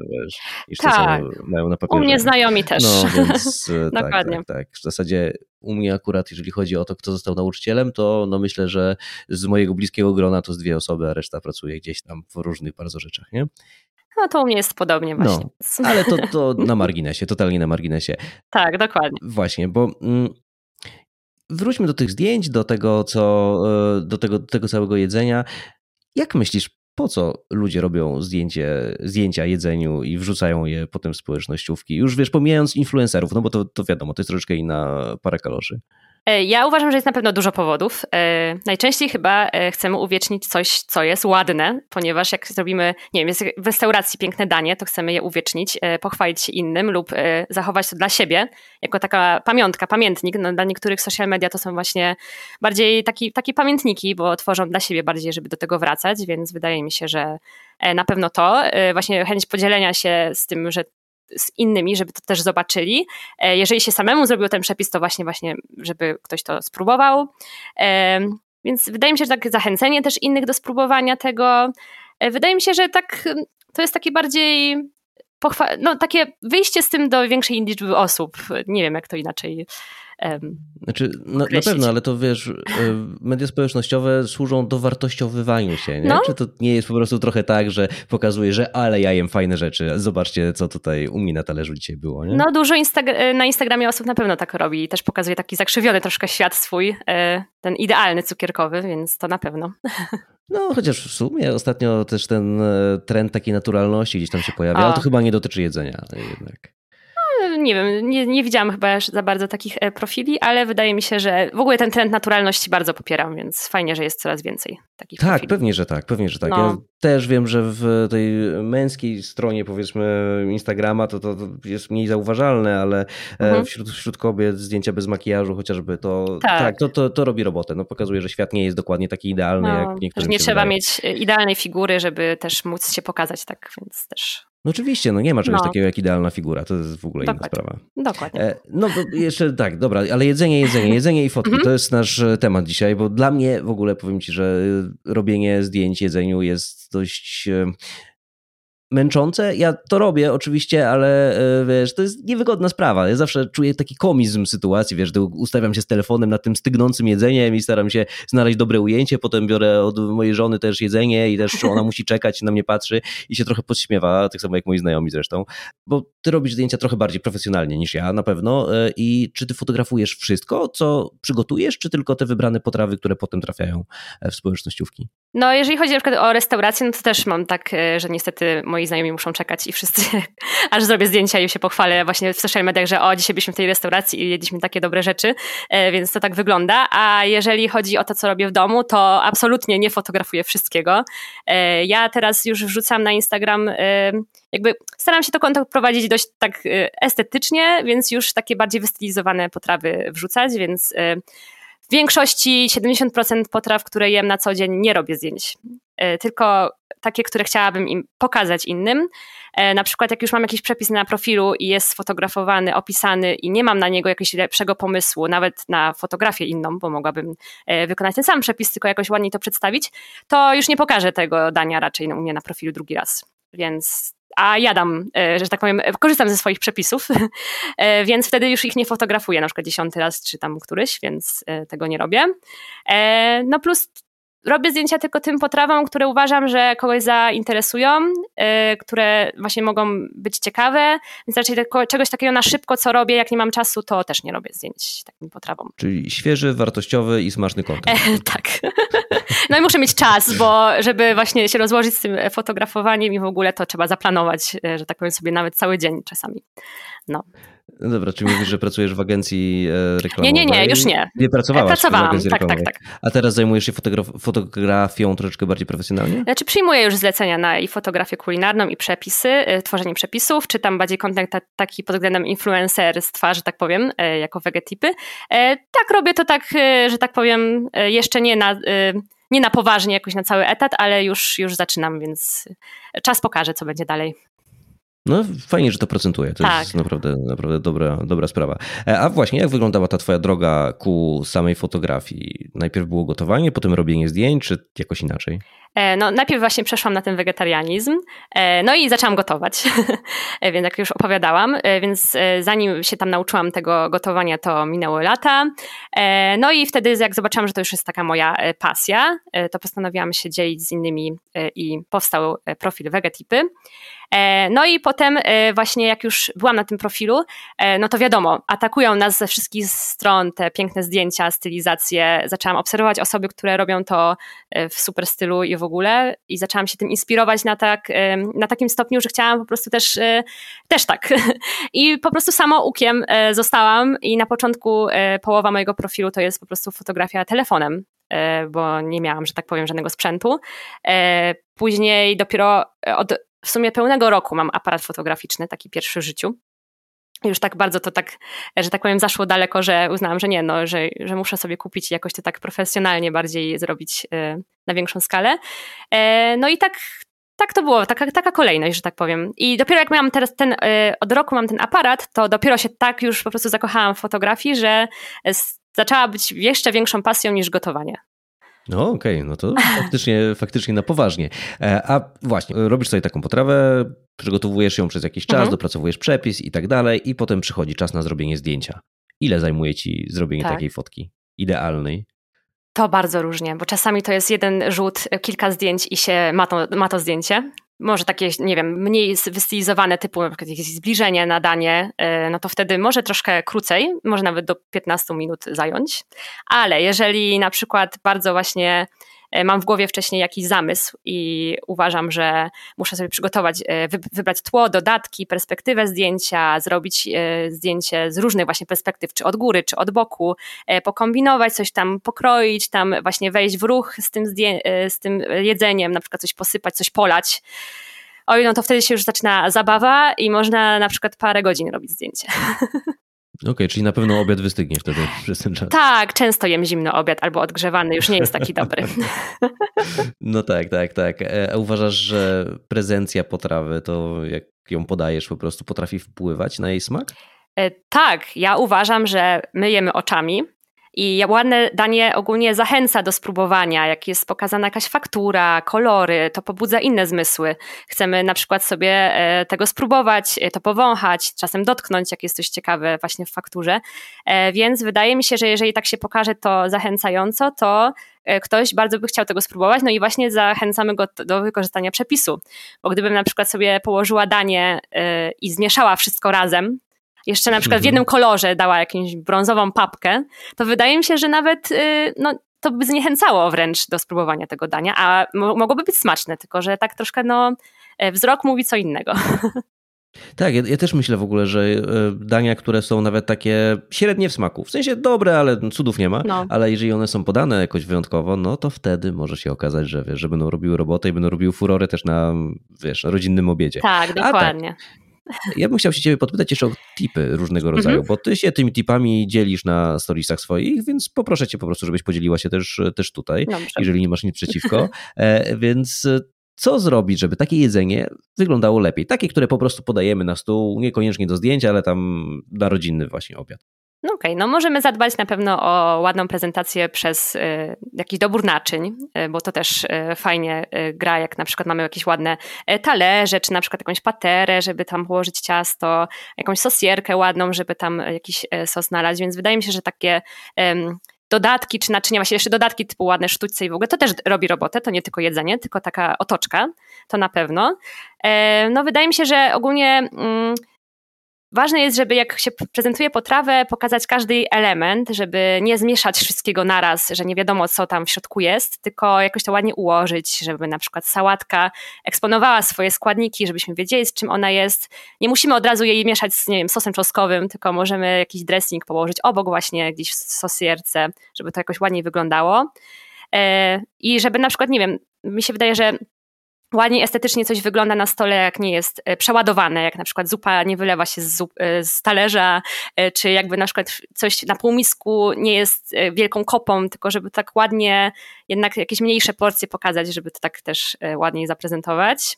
niż tak. to, co mają na papierze. U mnie znajomi też. No, więc *laughs* e, tak, Dokładnie. Tak, tak. W zasadzie u mnie akurat, jeżeli chodzi o to, kto został nauczycielem, to no myślę, że z mojego bliskiego grona to z dwie osoby, a reszta pracuje gdzieś tam w różnych bardzo rzeczach, nie? No to u mnie jest podobnie no, właśnie. No, ale to, to *laughs* na marginesie, totalnie na marginesie. Tak, dokładnie. Właśnie, bo mm, wróćmy do tych zdjęć, do tego, co, e, do tego, do tego całego jedzenia. Jak myślisz, po co ludzie robią zdjęcie, zdjęcia jedzeniu i wrzucają je potem w społecznościówki? Już wiesz, pomijając influencerów, no bo to, to wiadomo, to jest troszeczkę inna para kaloszy. E, ja uważam, że jest na pewno dużo powodów. E, najczęściej chyba e, chcemy uwiecznić coś, co jest ładne, ponieważ jak zrobimy, nie wiem, jest w restauracji piękne danie, to chcemy je uwiecznić, pochwalić się innym lub zachować to dla siebie, jako taka pamiątka, pamiętnik. No, dla niektórych social media to są właśnie bardziej taki, takie pamiętniki, bo tworzą dla siebie bardziej, żeby do tego wracać, więc wydaje mi się, że na pewno to, właśnie chęć podzielenia się z tym, że z innymi, żeby to też zobaczyli. E, jeżeli się samemu zrobił ten przepis, to właśnie, właśnie, żeby ktoś to spróbował. E, więc wydaje mi się, że tak zachęcenie też innych do spróbowania tego. E, wydaje mi się, że tak to jest taki bardziej no, takie wyjście z tym do większej liczby osób. Nie wiem, jak to inaczej znaczy, na, na, pewno, ale to wiesz, e, media społecznościowe służą do wartościowywaniu się, nie? No. Czy to nie jest po prostu trochę tak, że pokazuje, że ale ja jem fajne rzeczy, zobaczcie, co tutaj u mnie na talerzu dzisiaj było, nie? No dużo Insta- na Instagramie osób na pewno tak robi i też pokazuje taki zakrzywiony troszkę świat swój, e, ten idealny cukierkowy, więc to na pewno. *laughs* No, chociaż w sumie ostatnio też ten e, trend takiej naturalności gdzieś tam się pojawia, o. ale to chyba nie dotyczy jedzenia jednak nie wiem, nie, nie widziałam chyba za bardzo takich e, profili, ale wydaje mi się, że w ogóle ten trend naturalności bardzo popieram, więc fajnie, że jest coraz więcej takich tak, profili. pewnie, że tak, pewnie, że tak. No. Ja też wiem, że w tej męskiej stronie powiedzmy Instagrama to, to, to jest mniej zauważalne, ale e, mhm. wśród, wśród kobiet zdjęcia bez makijażu chociażby to tak, tak to, to, to, robi robotę. No, pokazuje, że świat nie jest dokładnie taki idealny, no, jak niektórzy. Nie trzeba wydaje. mieć idealnej figury, żeby też móc się pokazać, tak więc też no oczywiście, no nie ma czegoś no. takiego jak idealna figura, to jest w ogóle Dokładnie. inna sprawa. Dokładnie. E, no jeszcze tak, dobra, ale jedzenie, jedzenie, *laughs* jedzenie i fotki mhm. to jest nasz e, temat dzisiaj, bo dla mnie w ogóle powiem ci, że robienie zdjęć jedzeniu jest dość e, męczące. Ja to robię oczywiście, ale e, wiesz, to jest niewygodna sprawa. Ja zawsze czuję taki komizm sytuacji, wiesz, ustawiam się z telefonem nad tym stygnącym jedzeniem i staram się znaleźć dobre ujęcie, potem biorę od mojej żony też jedzenie i też ona musi *laughs* czekać, na mnie patrzy i się trochę podśmiewa, tak samo jak moi znajomi zresztą, bo ty robisz zdjęcia trochę bardziej profesjonalnie niż ja na pewno e, i czy ty fotografujesz wszystko, co przygotujesz, czy tylko te wybrane potrawy, które potem trafiają e, w społecznościówki? No jeżeli chodzi na przykład o restaurację, no to też mam tak, że niestety moi znajomi muszą czekać i wszyscy, *laughs* aż zrobię zdjęcia i się pochwalę właśnie w social mediach, że o, dzisiaj byliśmy w tej restauracji i jedliśmy takie dobre rzeczy, e, więc to tak wygląda. A jeżeli chodzi o to, co robię w domu, to absolutnie nie fotografuję wszystkiego. E, ja teraz już wrzucam na Instagram e, jakby staram się to konto prowadzić dość tak estetycznie, więc już takie bardziej wystylizowane potrawy wrzucać, więc w większości 70% potraw, które jem na co dzień, nie robię zdjęć. Tylko takie, które chciałabym im pokazać innym. E, na przykład, jak już mam jakiś przepis na profilu i jest sfotografowany, opisany i nie mam na niego jakiegoś lepszego pomysłu, nawet na fotografię inną, bo mogłabym e, wykonać ten sam przepis, tylko jakoś ładniej to przedstawić, to już nie pokażę tego dania raczej u mnie na profilu drugi raz. Więc a ja dam, e, że tak powiem, korzystam ze swoich przepisów, *laughs* więc wtedy już ich nie fotografuję, na przykład dziesiąty raz, czy tam któryś, więc tego nie robię. No plus robię zdjęcia tylko tym potrawom, które uważam, że kogoś zainteresują, które właśnie mogą być ciekawe, więc raczej czegoś takiego na szybko, co robię, jak nie mam czasu, to też nie robię zdjęć takim potrawom. Czyli świeży, wartościowy i smaczny *laughs* kontent. E, tak. No i muszę mieć czas, bo żeby właśnie się rozłożyć z tym fotografowaniem i w ogóle to trzeba zaplanować, e, że tak powiem sobie nawet cały dzień czasami. No. No dobra, czy mówisz, że pracujesz w agencji e, reklamowej? Nie, nie, nie, już nie. Nie pracowałaś Pracowałam, w agencji tak, tak, tak. A teraz zajmujesz się fotograf- fotografią troszeczkę bardziej profesjonalnie? Znaczy przyjmuję już zlecenia na i fotografię kulinarną i przepisy, e, tworzenie przepisów, czy tam bardziej kontent taki pod względem influencerstwa, że tak powiem, jako wegetipy. Tak robię to tak, że tak powiem, jeszcze nie na nie na poważnie, jakoś na cały etat, ale już, już zaczynam, więc czas pokaże, co będzie dalej. No fajnie, że to procentuje. To tak. jest naprawdę, naprawdę dobra, dobra sprawa. E, a właśnie, jak wyglądała ta twoja droga ku samej fotografii? Najpierw było gotowanie, potem robienie zdjęć, czy jakoś inaczej? E, no, najpierw właśnie przeszłam na ten wegetarianizm, e, no i zaczęłam gotować, *laughs* więc jak już opowiadałam, więc zanim się tam nauczyłam tego gotowania, to minęły lata. No i wtedy, jak zobaczyłam, że to już jest taka moja pasja, to postanowiłam się dzielić z innymi i powstał profil Vegetipy. E, no i potem e, właśnie jak już byłam na tym profilu, e, no to wiadomo, atakują nas ze wszystkich stron te piękne zdjęcia, stylizacje. Zaczęłam obserwować osoby, które robią to w super stylu i w ogóle i zaczęłam się tym inspirować na, tak, na takim stopniu, że chciałam po prostu też, też tak. *laughs* I po prostu samoukiem zostałam i na początku połowa mojego profilu to jest po prostu fotografia telefonem bo nie miałam, że tak powiem, żadnego sprzętu. Później dopiero od w sumie pełnego roku mam aparat fotograficzny, taki pierwszy w życiu. Już tak bardzo to tak, że tak powiem, zaszło daleko, że uznałam, że nie, no, że, że muszę sobie kupić i jakoś to tak profesjonalnie bardziej zrobić e, na większą skalę. E, no i tak, tak to było, taka, taka kolejność, że tak powiem. I dopiero jak miałam teraz ten, e, od roku mam ten aparat, to dopiero się tak już po prostu zakochałam w fotografii, że zaczęła być jeszcze większą pasją niż gotowanie. No okej, okay, no to faktycznie, faktycznie na poważnie. E, a właśnie, robisz sobie taką potrawę, Przygotowujesz ją przez jakiś czas, mhm. dopracowujesz przepis i tak dalej, i potem przychodzi czas na zrobienie zdjęcia. Ile zajmuje ci zrobienie tak. takiej fotki idealnej? To bardzo różnie, bo czasami to jest jeden rzut, kilka zdjęć i się ma to, ma to zdjęcie. Może takie, nie wiem, mniej wystylizowane, typu na przykład jakieś zbliżenie, nadanie, y, no to wtedy może troszkę krócej, może nawet do 15 minut zająć. Ale jeżeli na przykład bardzo właśnie E, mam w głowie wcześniej jakiś zamysł i uważam, że muszę sobie przygotować, e, wybrać tło, dodatki, perspektywę zdjęcia, zrobić e, zdjęcie z różnych właśnie perspektyw, czy od góry, czy od boku, pokombinować, coś tam pokroić, tam właśnie wejść w ruch z tym, z tym jedzeniem, na przykład coś posypać, coś polać. Oj, no to wtedy się już zaczyna zabawa i można na przykład parę godzin robić zdjęcie. *laughs* Okej, okay, czyli na pewno obiad wystygnie wtedy *laughs* przez ten czas. Tak, często jem zimny obiad albo odgrzewany, już nie jest taki dobry. *laughs* No tak, tak, tak. E, a uważasz, że prezencja potrawy, to jak ją podajesz, po prostu potrafi wpływać na jej smak? E, tak, ja uważam, że my jemy oczami, i ładne danie ogólnie zachęca do spróbowania, jak jest pokazana jakaś faktura, kolory, to pobudza inne zmysły. Chcemy na przykład sobie e, tego spróbować, e, to powąchać, czasem dotknąć, jak jest coś ciekawe właśnie w fakturze. E, więc wydaje mi się, że jeżeli tak się pokaże to zachęcająco, to ktoś bardzo by chciał tego spróbować, no i właśnie zachęcamy go do wykorzystania przepisu. Bo gdybym na przykład sobie położyła danie i zmieszała wszystko razem, jeszcze na przykład w jednym kolorze dała jakąś brązową papkę, to wydaje mi się, że nawet y, no, to by zniechęcało wręcz do spróbowania tego dania, a mogłoby być smaczne, tylko że tak troszkę no, e, wzrok mówi co innego. *laughs* Tak, ja, ja, też myślę w ogóle, że e, dania, które są nawet takie średnie w smaku, w sensie dobre, ale cudów nie ma, no. ale jeżeli one są podane jakoś wyjątkowo, no to wtedy może się okazać, że wiesz, że będą robiły robotę i będą robiły furory też na, wiesz, rodzinnym obiedzie. Tak, dokładnie. A tak, ja bym chciał się ciebie podpytać jeszcze o tipy różnego rodzaju, mhm. bo ty się tymi tipami dzielisz na storiesach swoich, więc poproszę cię po prostu, żebyś podzieliła się też, też tutaj, Dobrze. jeżeli nie masz nic przeciwko. E, więc co zrobić, żeby takie jedzenie wyglądało lepiej? Takie, które po prostu podajemy na stół, niekoniecznie do zdjęcia, ale tam na rodzinny właśnie obiad. No okej, okay. no możemy zadbać na pewno o ładną prezentację przez y, jakiś dobór naczyń, y, bo to też y, fajnie gra, jak na przykład mamy jakieś ładne y, talerze, czy na przykład jakąś paterę, żeby tam położyć ciasto, jakąś sosierkę ładną, żeby tam jakiś y, sos nalać, więc wydaje mi się, że takie dodatki czy naczynia, właśnie jeszcze dodatki typu ładne sztućce i w ogóle, to też robi robotę, to nie tylko jedzenie, tylko taka otoczka, to na pewno. E, no wydaje mi się, że ogólnie mm, Ważne jest, żeby jak się prezentuje potrawę, pokazać każdy element, żeby nie zmieszać wszystkiego naraz, że nie wiadomo, co tam w środku jest, tylko jakoś to ładnie ułożyć, żeby na przykład sałatka eksponowała swoje składniki, żebyśmy wiedzieli, z czym ona jest. Nie musimy od razu jej mieszać z nie wiem, sosem czosnkowym, tylko możemy jakiś dressing położyć obok właśnie gdzieś w sosierce, żeby to jakoś ładniej wyglądało. E, I żeby na przykład, nie wiem, mi się wydaje, że ładnie estetycznie coś wygląda na stole, jak nie jest e, przeładowane, jak na przykład zupa nie wylewa się z, zup, e, z talerza, e, czy jakby na przykład coś na półmisku nie jest wielką kopą, tylko żeby tak ładnie jednak jakieś mniejsze porcje pokazać, żeby to tak też ładniej zaprezentować.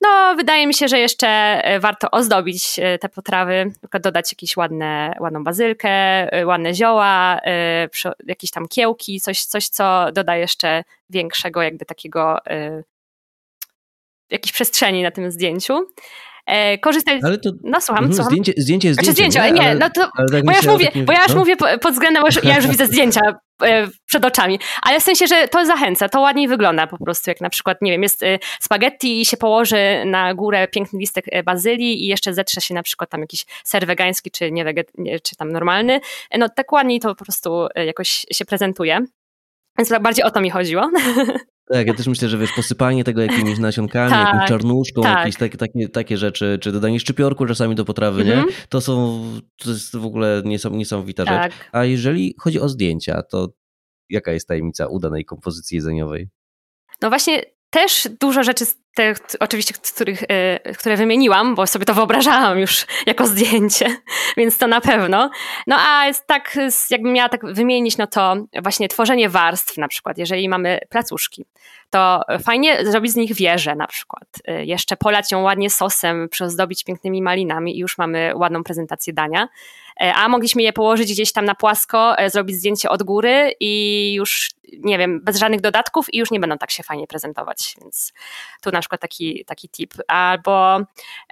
No, wydaje mi się, że jeszcze warto ozdobić te potrawy, przykład dodać jakieś ładne, ładną bazylkę, ładne zioła, jakieś tam kiełki, coś, coś, co doda jeszcze większego jakby takiego jakiejś przestrzeni na tym zdjęciu. E, korzystać. Ale to, no słucham, mm, słucham. Zdjęcie, zdjęcie jest znaczy, zdjęcie. Nie, ale, no to, tak bo, ja już mówię, takim, bo ja już no? mówię pod względem, bo już, ja już widzę *laughs* zdjęcia e, przed oczami, ale w sensie, że to zachęca, to ładniej wygląda po prostu, jak na przykład, nie wiem, jest e, spaghetti i się położy na górę piękny listek bazylii i jeszcze zetrze się na przykład tam jakiś ser wegański, czy, nie, nie czy tam normalny, no tak ładniej to po prostu jakoś się prezentuje. Więc bardziej o to mi chodziło. *laughs* Tak, ja też myślę, że wiesz, posypanie tego jakimiś nasionkami, tak, jakąś czarnuszką, tak. jakieś takie, takie, takie rzeczy, czy dodanie szczypiorku czasami do potrawy, nie? Mhm. To są, to jest w ogóle niesamowita tak. rzecz. A jeżeli chodzi o zdjęcia, to jaka jest tajemnica udanej kompozycji jedzeniowej? No właśnie też dużo rzeczy te, oczywiście, których, e, które wymieniłam, bo sobie to wyobrażałam już jako zdjęcie, *laughs* więc to na pewno. No a jest tak, jakbym miała tak wymienić, no to właśnie tworzenie warstw na przykład, jeżeli mamy placuszki, to fajnie zrobić z nich wieżę na przykład. E, jeszcze polać ją ładnie sosem, przyozdobić pięknymi malinami i już mamy ładną prezentację dania. E, a mogliśmy je położyć gdzieś tam na płasko, zrobić zdjęcie od góry i już, nie wiem, bez żadnych dodatków i już nie będą tak się fajnie prezentować, więc tu na przykład taki, taki tip. Albo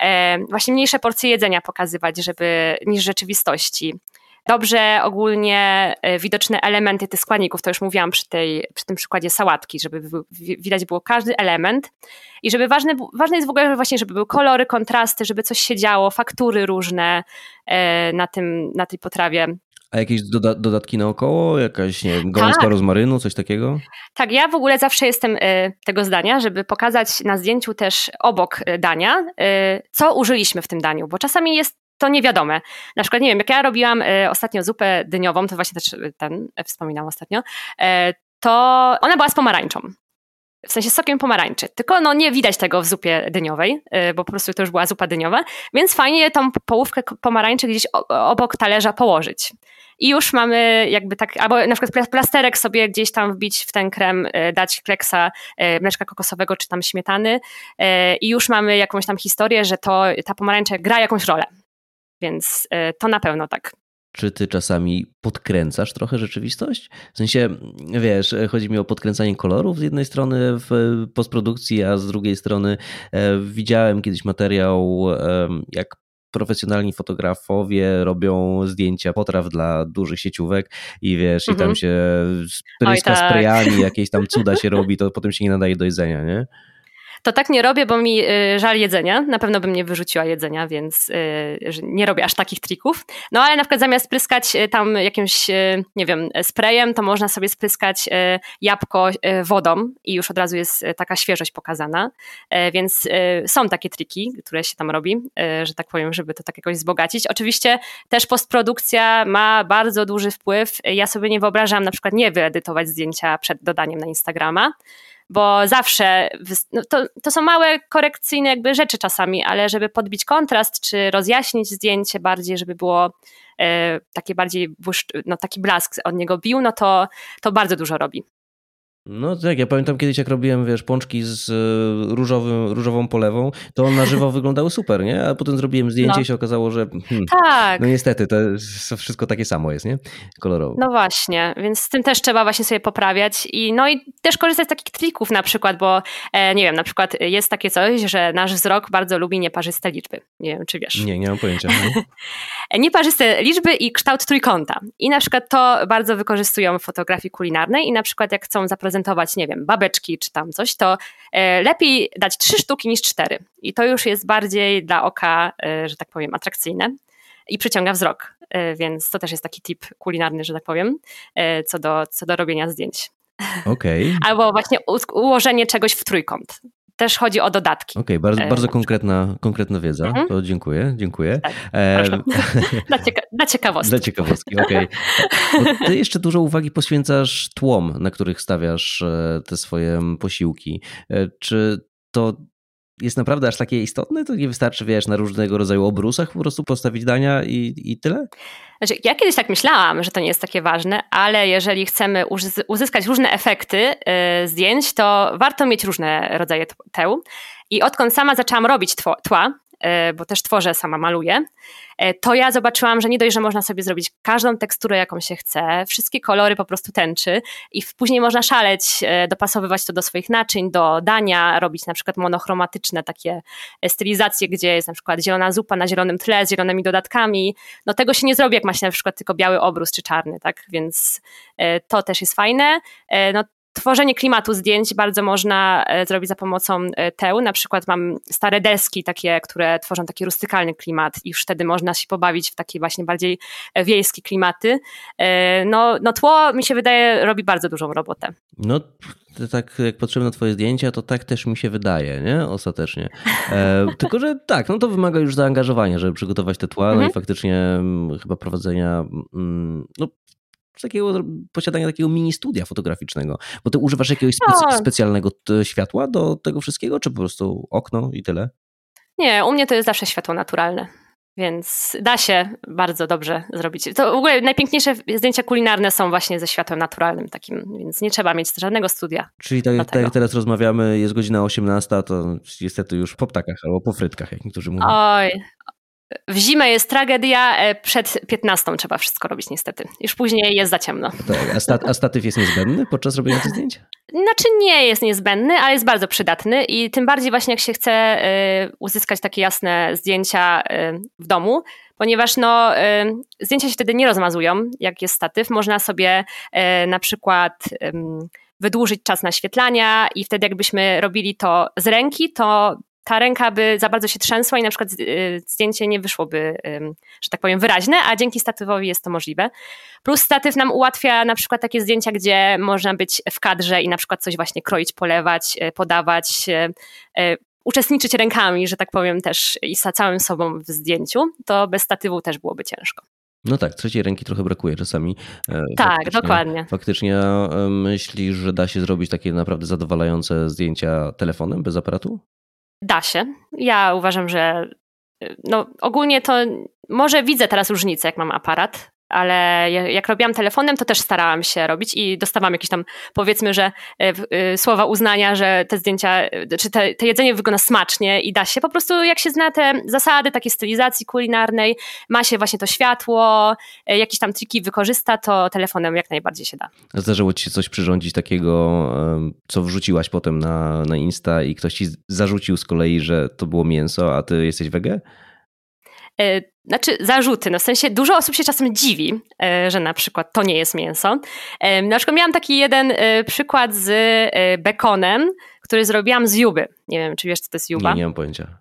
e, właśnie mniejsze porcje jedzenia pokazywać, żeby niż rzeczywistości dobrze ogólnie e, widoczne elementy tych składników, to już mówiłam przy, tej, przy tym przykładzie sałatki, żeby widać było każdy element i żeby ważne, ważne jest w ogóle właśnie, żeby były kolory, kontrasty, żeby coś się działo, faktury różne e, na, tym, na tej potrawie. A jakieś doda dodatki naokoło? Jakaś, nie wiem, gąska tak. rozmarynu, coś takiego? Tak, ja w ogóle zawsze jestem y, tego zdania, żeby pokazać na zdjęciu też obok dania, y, co użyliśmy w tym daniu, bo czasami jest to niewiadome. Na przykład, nie wiem, jak ja robiłam y, ostatnio zupę dyniową, to właśnie też y, ten y, wspominałam ostatnio, to ona była z pomarańczą. W sensie sokiem pomarańczy. Tylko no nie widać tego w zupie dyniowej, bo po prostu to już była zupa dyniowa, więc fajnie tą połówkę pomarańczy gdzieś obok talerza położyć. I już mamy jakby tak, albo na przykład plasterek sobie gdzieś tam wbić w ten krem, dać kleksa mleczka kokosowego czy tam śmietany i już mamy jakąś tam historię, że to ta pomarańcza gra jakąś rolę. Więc to na pewno tak. Czy ty czasami podkręcasz trochę rzeczywistość? W sensie, wiesz, chodzi mi o podkręcanie kolorów z jednej strony w postprodukcji, a z drugiej strony e, widziałem kiedyś materiał, e, jak profesjonalni fotografowie robią zdjęcia potraw dla dużych sieciówek i wiesz, mhm. i tam mhm. się spryska Oj, tak. sprayami, *laughs* jakieś tam cuda się robi, to potem się nie nadaje do jedzenia, nie? To tak nie robię, bo mi y, żal jedzenia. Na pewno bym nie wyrzuciła jedzenia, więc y, nie robię aż takich trików. No ale na przykład zamiast spryskać y, tam jakimś, nie wiem, sprayem, to można sobie spryskać jabłko wodą i już od razu jest taka świeżość pokazana. Więc są takie triki, które się tam robi, że tak powiem, żeby to tak jakoś wzbogacić. Oczywiście też postprodukcja ma bardzo duży wpływ. Ja sobie nie wyobrażam na przykład nie wyedytować zdjęcia przed dodaniem na Instagrama bo zawsze no to, to są małe korekcyjne jakby rzeczy czasami, ale żeby podbić kontrast, czy rozjaśnić zdjęcie bardziej, żeby było e, takie bardziej, no taki blask od niego bił, no to, to bardzo dużo robi. No tak, ja pamiętam kiedyś jak robiłem, wiesz, pączki z e, różowym, różową polewą, to na żywo *laughs* wyglądały super, nie? A potem zrobiłem zdjęcie no. i się okazało, że hmm, tak. no niestety, to wszystko takie samo jest, nie? Kolorowo. No właśnie, więc z tym też trzeba właśnie sobie poprawiać i no i też korzystać z takich trików na przykład, bo e, nie wiem, na przykład jest takie coś, że nasz wzrok bardzo lubi nieparzyste liczby. Nie wiem, czy wiesz. Nie, nie mam pojęcia. *laughs* nieparzyste liczby i kształt trójkąta. I na przykład to bardzo wykorzystują w fotografii kulinarnej i na przykład jak chcą zaprezentować prezentować, nie wiem, babeczki czy tam coś, to e, lepiej dać trzy sztuki niż cztery. I to już jest bardziej dla oka, e, że tak powiem, atrakcyjne i przyciąga wzrok. E, więc to też jest taki tip kulinarny, że tak powiem, co do, co do robienia zdjęć. Okay. *laughs* Albo właśnie ułożenie czegoś w trójkąt też chodzi o dodatki. Okej, okay, bardzo, e, bardzo konkretna, konkretna wiedza, mhm. to dziękuję, dziękuję. Tak, e... *laughs* dla, cieka dla ciekawostki. Dla ciekawostki, okej. Okay. Ty jeszcze dużo uwagi poświęcasz tłom, na których stawiasz e, te swoje posiłki. E, czy to jest naprawdę aż takie istotne? To nie wystarczy, wiesz, na różnego rodzaju obrusach po prostu postawić dania i, i tyle? Znaczy, ja kiedyś tak myślałam, że to nie jest takie ważne, ale jeżeli chcemy uzyskać różne efekty yy, zdjęć, to warto mieć różne rodzaje teł. I odkąd sama zaczęłam robić tła, bo też tworzę, sama maluję, e, to ja zobaczyłam, że nie dość, że można sobie zrobić każdą teksturę, jaką się chce, wszystkie kolory po prostu tęczy i później można szaleć, e, dopasowywać to do swoich naczyń, do dania, robić na przykład monochromatyczne takie stylizacje, gdzie jest na przykład zielona zupa na zielonym tle z zielonymi dodatkami. No tego się nie zrobi, jak ma się na przykład tylko biały obrus czy czarny, tak? Więc to też jest fajne. No Tworzenie klimatu zdjęć bardzo można e, zrobić za pomocą e, teł. Na przykład mam stare deski, takie, które tworzą taki rustykalny klimat, i już wtedy można się pobawić w takie właśnie bardziej e, wiejskie klimaty. No, no tło mi się wydaje robi bardzo dużą robotę. No tak jak patrzymy na twoje zdjęcia, to tak też mi się wydaje, nie? Ostatecznie. E, *laughs* tylko, że tak, no to wymaga już zaangażowania, żeby przygotować te tła, no mhm. i faktycznie mm, chyba prowadzenia mm, no, takiego posiadania takiego mini studia fotograficznego. Bo ty używasz jakiegoś specy no. specjalnego światła do tego wszystkiego, czy po prostu okno i tyle? Nie, u mnie to jest zawsze światło naturalne. Więc da się bardzo dobrze zrobić. To w ogóle najpiękniejsze zdjęcia kulinarne są właśnie ze światłem naturalnym takim, więc nie trzeba mieć żadnego studia. Czyli tak, tak jak teraz rozmawiamy, jest godzina 18, to niestety już po ptakach albo po frytkach, jak niektórzy mówią. Oj, w zimę jest tragedia, e, przed 15 trzeba wszystko robić niestety. Już później jest za ciemno. Tak, a, stat, a statyw jest niezbędny podczas robienia tych zdjęć? Znaczy nie jest niezbędny, ale jest bardzo przydatny i tym bardziej właśnie jak się chce uzyskać takie jasne zdjęcia w domu, ponieważ no, zdjęcia się wtedy nie rozmazują, jak jest statyw. Można sobie na przykład wydłużyć czas naświetlania i wtedy jakbyśmy robili to z ręki, to ta ręka by za bardzo się trzęsła i na przykład y, zdjęcie nie wyszłoby, że tak powiem, wyraźne, a dzięki statywowi jest to możliwe. Plus statyw nam ułatwia na przykład takie zdjęcia, gdzie można być w kadrze i na przykład coś właśnie kroić, polewać, y, podawać, y, uczestniczyć rękami, że tak powiem też i za całym sobą w zdjęciu, to bez statywu też byłoby ciężko. No tak, trzeciej ręki trochę brakuje czasami. E, tak, faktycznie, dokładnie. Faktycznie e, myślisz, że da się zrobić takie naprawdę zadowalające zdjęcia telefonem bez aparatu? Da się. Ja uważam, że e, no, ogólnie to może widzę teraz różnicę, jak mam aparat, ale jak robiłam telefonem, to też starałam się robić i dostawałam jakieś tam, powiedzmy, że e, e, słowa uznania, że te zdjęcia, e, czy te, te jedzenie wygląda smacznie i da się. Po prostu jak się zna te zasady takiej stylizacji kulinarnej, ma się właśnie to światło, jakieś tam triki wykorzysta, to telefonem jak najbardziej się da. Zdarzyło ci się coś przyrządzić takiego, co wrzuciłaś potem na, na Insta i ktoś ci zarzucił z kolei, że to było mięso, a ty jesteś wege? E, znaczy zarzuty, no w sensie dużo osób się czasem dziwi, e, że na przykład to nie jest mięso. E, na przykład miałam taki jeden przykład z bekonem, który zrobiłam z juby. Nie wiem, czy wiesz, co to jest juba? Nie, nie mam pojęcia.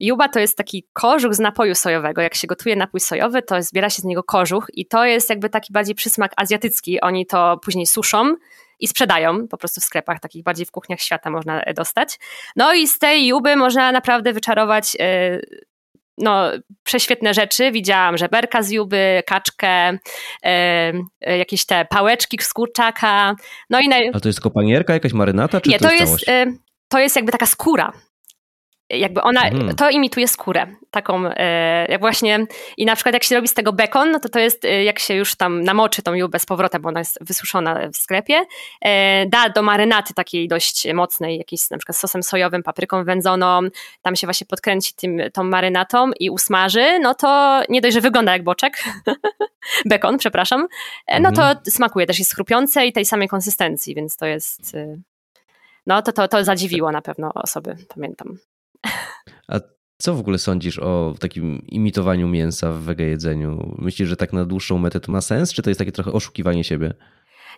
Juba to jest taki kożuch z napoju sojowego. Jak się gotuje napój sojowy, to zbiera się z niego kożuch i to jest jakby taki bardziej przysmak azjatycki. Oni to później suszą i sprzedają po prostu w sklepach, takich bardziej w kuchniach świata można dostać. No i z tej juby można naprawdę wyczarować no, prześwietne rzeczy. Widziałam żeberka z juby, kaczkę, e, jakieś te pałeczki z kurczaka. No i naj... A to jest kopanierka, jakaś marynata? Czy Nie, to, to jest, jest to jest jakby taka skóra jakby ona, mhm. to imituje skórę, taką e, jak właśnie i na przykład jak się robi z tego bekon, no to to jest e, jak się już tam namoczy tą jubę z powrotem, bo ona jest wysuszona w sklepie, e, da do marynaty takiej dość mocnej, jakiejś na przykład sosem sojowym, papryką wędzoną, tam się właśnie podkręci tym, tą marynatą i usmaży, no to nie dość, że wygląda jak boczek, *laughs* bekon, przepraszam, no to mhm. smakuje, też jest chrupiące i tej samej konsystencji, więc to jest no to, to, to zadziwiło na pewno osoby, pamiętam. A co w ogóle sądzisz o takim imitowaniu mięsa w wege jedzeniu? Myślisz, że tak na dłuższą metę to ma sens, czy to jest takie trochę oszukiwanie siebie?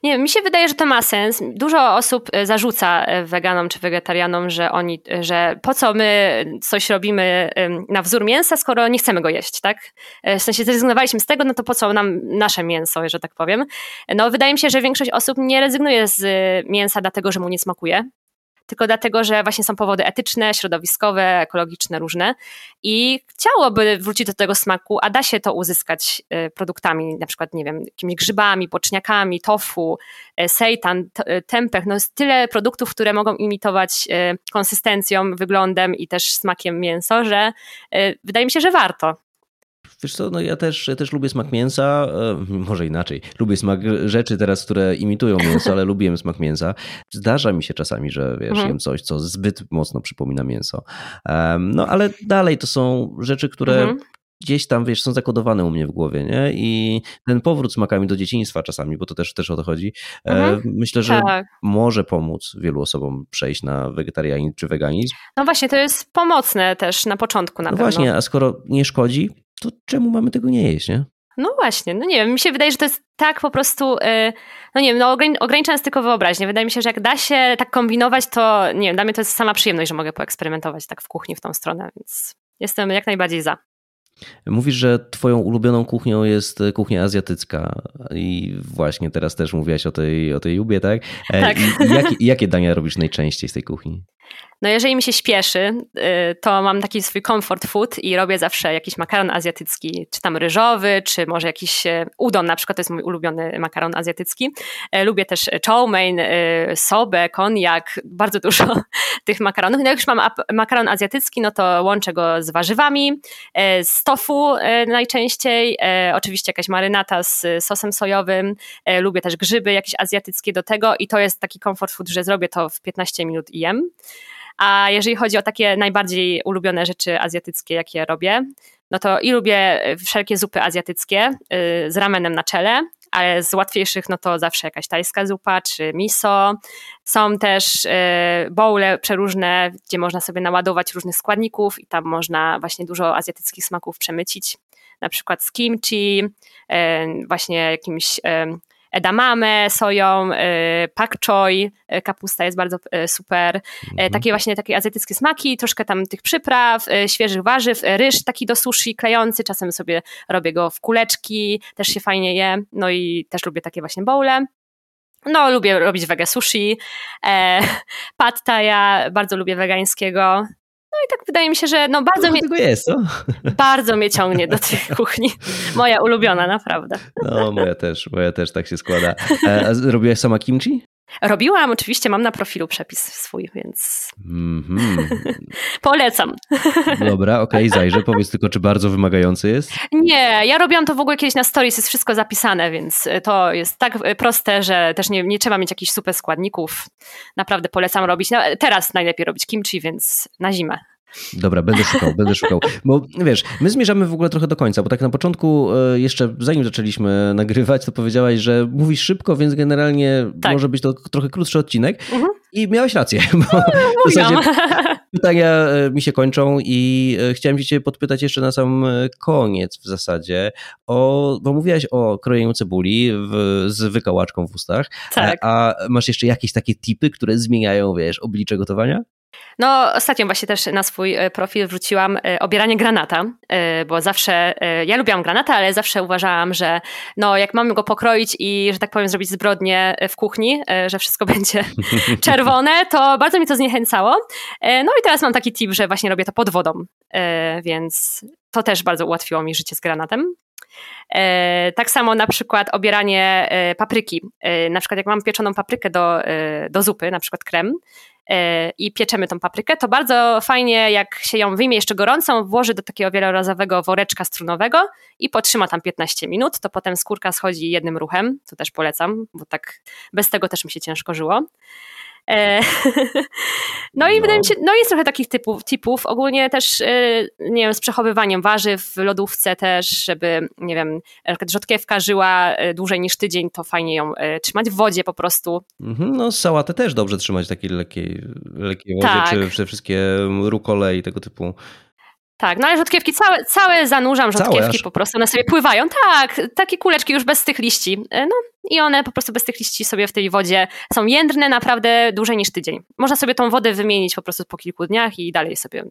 Nie, mi się wydaje, że to ma sens. Dużo osób e, zarzuca e, weganom czy wegetarianom, że oni, e, że po co my coś robimy na wzór mięsa, skoro nie chcemy go jeść, tak? W sensie zrezygnowaliśmy z tego, no to po co nam nasze mięso, że tak powiem. No wydaje mi się, że większość osób nie rezygnuje z mięsa dlatego, że mu nie smakuje, tylko dlatego, że właśnie są powody etyczne, środowiskowe, ekologiczne, różne i chciałoby wrócić do tego smaku, a da się to uzyskać y, produktami, na przykład, nie wiem, jakimiś grzybami, boczniakami, tofu, y, seitan, y, tempeh, no jest tyle produktów, które mogą imitować konsystencją, wyglądem i też smakiem mięso, że wydaje mi się, że warto. Wiesz co, no ja też, ja też lubię smak mięsa, e, może inaczej. Lubię smak rzeczy teraz, które imitują mięso, ale lubię smak mięsa. Zdarza mi się czasami, że wiesz, mhm. jem coś, co zbyt mocno przypomina mięso. no ale dalej to są rzeczy, które mhm. gdzieś tam, wiesz, są zakodowane u mnie w głowie, nie? I ten powrót smakami do dzieciństwa czasami, bo to też, też o to chodzi, e, mhm. myślę, że tak. może pomóc wielu osobom przejść na wegetarianizm czy weganizm. No właśnie, to jest pomocne też na początku na no pewno. właśnie, a skoro nie szkodzi, to czemu mamy tego nie jeść, nie? No właśnie, no nie wiem, mi się wydaje, że to jest tak po prostu, y, no nie wiem, no ograniczając tylko wyobraźnię. Wydaje mi się, że jak da się tak kombinować, to nie wiem, dla mnie to jest sama przyjemność, że mogę poeksperymentować tak w kuchni w tą stronę, więc jestem jak najbardziej za. Mówisz, że twoją ulubioną kuchnią jest kuchnia azjatycka i właśnie teraz też mówiłaś o tej, o tej Jubie, tak? E, tak. jakie, jakie dania robisz najczęściej z tej kuchni? No jeżeli mi się śpieszy, y, to mam taki swój comfort food i robię zawsze jakiś makaron azjatycki, czy tam ryżowy, czy może jakiś e, udon, na przykład to jest mój ulubiony makaron azjatycki. E, lubię też chow mein, e, sobę, konjak, bardzo dużo *laughs* tych makaronów. No jak już mam makaron azjatycki, no to łączę go z warzywami, z tofu najczęściej, oczywiście jakaś marynata z sosem sojowym, lubię też grzyby jakieś azjatyckie do tego i to jest taki comfort food, że zrobię to w 15 minut i jem. A jeżeli chodzi o takie najbardziej ulubione rzeczy azjatyckie, jakie robię, no to i lubię wszelkie zupy azjatyckie y, z ramenem na czele, ale z łatwiejszych no to zawsze jakaś tajska zupa czy miso. Są też y, bowle przeróżne, gdzie można sobie naładować różnych składników i tam można właśnie dużo azjatyckich smaków przemycić. Na przykład z kimchi, y, właśnie jakimś edamame, soją, pak choi, kapusta jest bardzo super. Mhm. Takie właśnie takie azjatyckie smaki, troszkę tam tych przypraw, świeżych warzyw, ryż taki do sushi klejący, czasem sobie robię go w kuleczki, też się fajnie je, no i też lubię takie właśnie bowle. No, lubię robić wege sushi, e, *laughs* pad thai, bardzo lubię wegańskiego. I tak wydaje mi się, że no bardzo, mnie, tego jest, *laughs* bardzo mnie ciągnie do tej kuchni. Moja ulubiona, naprawdę. No, moja też, moja też tak się składa. E, a robiłaś sama kimchi? Robiłam, oczywiście mam na profilu przepis swój, więc mm -hmm. *laughs* polecam. Dobra, okej, okay, zajrzę. Powiedz tylko, czy bardzo wymagający jest? Nie, ja robiłam to w ogóle kiedyś na stories, jest wszystko zapisane, więc to jest tak proste, że też nie, nie trzeba mieć jakichś super składników. Naprawdę polecam robić. No, teraz najlepiej robić kimchi, więc na zimę. Dobra, będę szukał, będę szukał. Bo wiesz, my zmierzamy w ogóle trochę do końca, bo tak na początku, e, jeszcze zanim zaczęliśmy *laughs* nagrywać, to powiedziałaś, że mówisz szybko, więc generalnie tak. może być to trochę krótszy odcinek. Mhm. I miałaś rację, *laughs* bo w zasadzie *laughs* pytania e, mi się kończą i e, chciałem cię podpytać jeszcze na sam koniec w zasadzie, o, bo mówiłaś o krojeniu cebuli w, z wykałaczką w ustach, tak. a masz jeszcze jakieś takie tipy, które zmieniają, wiesz, oblicze gotowania? No, ostatnio właśnie też na swój e, profil wrzuciłam e, obieranie granata, e, bo zawsze, ja lubiłam granata, ale zawsze uważałam, że no, jak mamy go pokroić i, że tak powiem, zrobić zbrodnię w kuchni, że wszystko *laughs* będzie *laughs* czerwone, to bardzo mi to zniechęcało. No i teraz mam taki tip, że właśnie robię to pod wodą, więc to też bardzo ułatwiło mi życie z granatem. Tak samo na przykład obieranie papryki. Na przykład jak mam pieczoną paprykę do, do zupy, na przykład krem, i pieczemy tą paprykę, to bardzo fajnie, jak się ją wyjmie jeszcze gorącą, włoży do takiego wielorazowego woreczka strunowego i potrzyma tam 15 minut, to potem skórka schodzi jednym ruchem, co też polecam, bo tak bez tego też mi się ciężko żyło. *laughs* No i no. wydaje mi się, no jest trochę takich typów, ogólnie też, e, nie wiem, z przechowywaniem warzyw w lodówce też, żeby, nie wiem, rzodkiewka żyła e, dłużej niż tydzień, to fajnie ją trzymać w wodzie po prostu. Mhm, no sałatę też dobrze trzymać w takiej lekkiej, lekkiej wodzie, tak. czy, czy wszystkie rukole i tego typu tak, no ale rzodkiewki całe, całe zanurzam rzodkiewki całe po prostu, one sobie pływają. Tak, takie kuleczki już bez tych liści. E, no i one po prostu bez tych liści sobie w tej wodzie są jędrne naprawdę dłużej niż tydzień. Można sobie tą wodę wymienić po prostu po kilku dniach i dalej sobie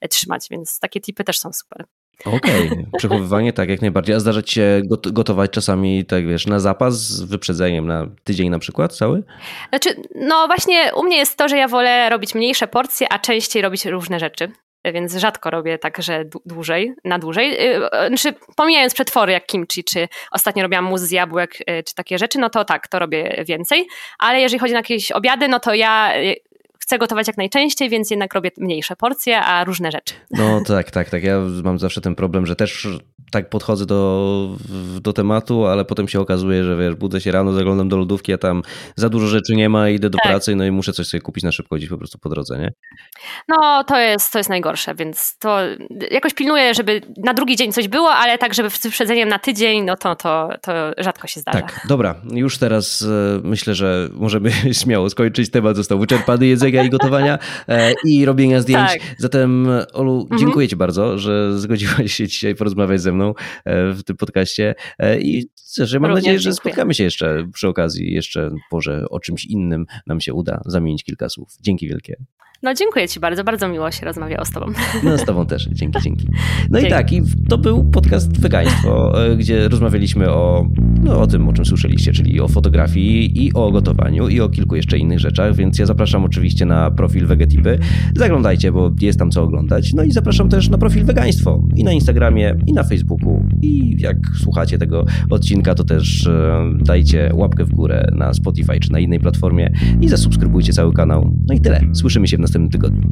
e, trzymać, więc takie tipy też są super. Okej, okay. *laughs* przechowywanie tak, jak najbardziej. A zdarza ci się gotować czasami, tak wiesz, na zapas z wyprzedzeniem na tydzień na przykład cały? Znaczy, no właśnie u mnie jest to, że ja wolę robić mniejsze porcje, a częściej robić różne rzeczy więc rzadko robię tak, że dłużej, na dłużej. Y, znaczy, pomijając przetwory jak kimchi, czy ostatnio robiłam mus z jabłek, y, czy takie rzeczy, no to tak, to robię więcej, ale jeżeli chodzi o jakieś obiady, no to ja y, chcę gotować jak najczęściej, więc jednak robię mniejsze porcje, a różne rzeczy. No tak, tak, tak. Ja mam zawsze ten problem, że też tak podchodzę do, do tematu, ale potem się okazuje, że wiesz, budzę się rano, zaglądam do lodówki, a tam za dużo rzeczy nie ma, idę do tak. pracy, no i muszę coś sobie kupić na szybko gdzieś po prostu po drodze, nie? No to jest, to jest najgorsze, więc to jakoś pilnuję, żeby na drugi dzień coś było, ale tak, żeby z wyprzedzeniem na tydzień, no to, to, to rzadko się zdarza. Tak, dobra, już teraz e, myślę, że możemy *laughs* śmiało skończyć. Temat został wyczerpany jedzenia i gotowania e, i robienia zdjęć. Tak. Zatem Olu, mhm. dziękuję Ci bardzo, że zgodziłaś się dzisiaj porozmawiać ze mną e, w tym podcaście i że mam Również nadzieję, że dziękuję. spotkamy się jeszcze przy okazji, jeszcze może o czymś innym nam się uda zamienić kilka słów. Dzięki wielkie. No dziękuję Ci bardzo, bardzo miło się rozmawiało z Tobą. No z Tobą też, dzięki, dzięki. No dzięki. i tak, i to był podcast Wegaństwo, e, gdzie rozmawialiśmy o, no, o tym, o czym słyszeliście, czyli o fotografii i o gotowaniu i o kilku jeszcze innych rzeczach, więc ja zapraszam oczywiście na profil Vegetipy. Zaglądajcie, bo jest tam co oglądać. No i zapraszam też na profil Wegaństwo i na Instagramie, i na Facebooku. I jak słuchacie tego odcinka, to też e, dajcie łapkę w górę na Spotify czy na innej platformie i zasubskrybujcie cały kanał. No i tyle. Słyszymy się w następnym tygodniu.